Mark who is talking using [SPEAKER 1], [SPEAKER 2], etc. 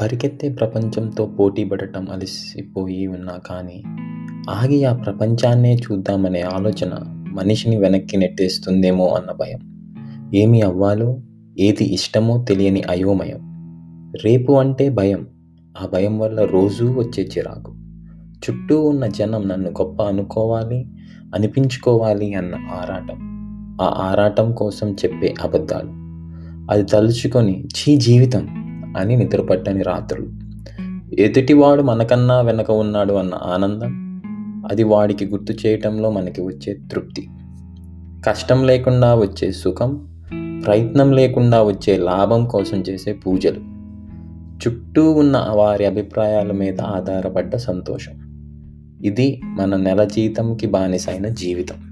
[SPEAKER 1] పరిగెత్తే ప్రపంచంతో పోటీ పడటం అలసిపోయి ఉన్నా కానీ ఆగి ఆ ప్రపంచాన్నే చూద్దామనే ఆలోచన మనిషిని వెనక్కి నెట్టేస్తుందేమో అన్న భయం. ఏమి అవ్వాలో ఏది ఇష్టమో తెలియని అయోమయం. రేపు అంటే భయం. ఆ భయం వల్ల రోజూ వచ్చే చిరాకు. చుట్టూ ఉన్న జనం నన్ను గొప్ప అనుకోవాలి అనిపించుకోవాలి అన్న ఆరాటం. ఆ ఆరాటం కోసం చెప్పే అబద్ధాలు. అది తలుచుకొని చీ జీవితం! అని నిద్రపట్టని రాత్రులు. ఎదుటివాడు మనకన్నా వెనక ఉన్నాడు అన్న ఆనందం అది వాడికి గుర్తు చేయటంలో మనకి వచ్చే తృప్తి. కష్టం లేకుండా వచ్చే సుఖం ప్రయత్నం లేకుండా వచ్చే లాభం కోసం చేసే పూజలు. చుట్టూ ఉన్న వారి అభిప్రాయాల మీద ఆధారపడ్డ సంతోషం. ఇది మన నెల జీతంకి బానిసైన జీవితం.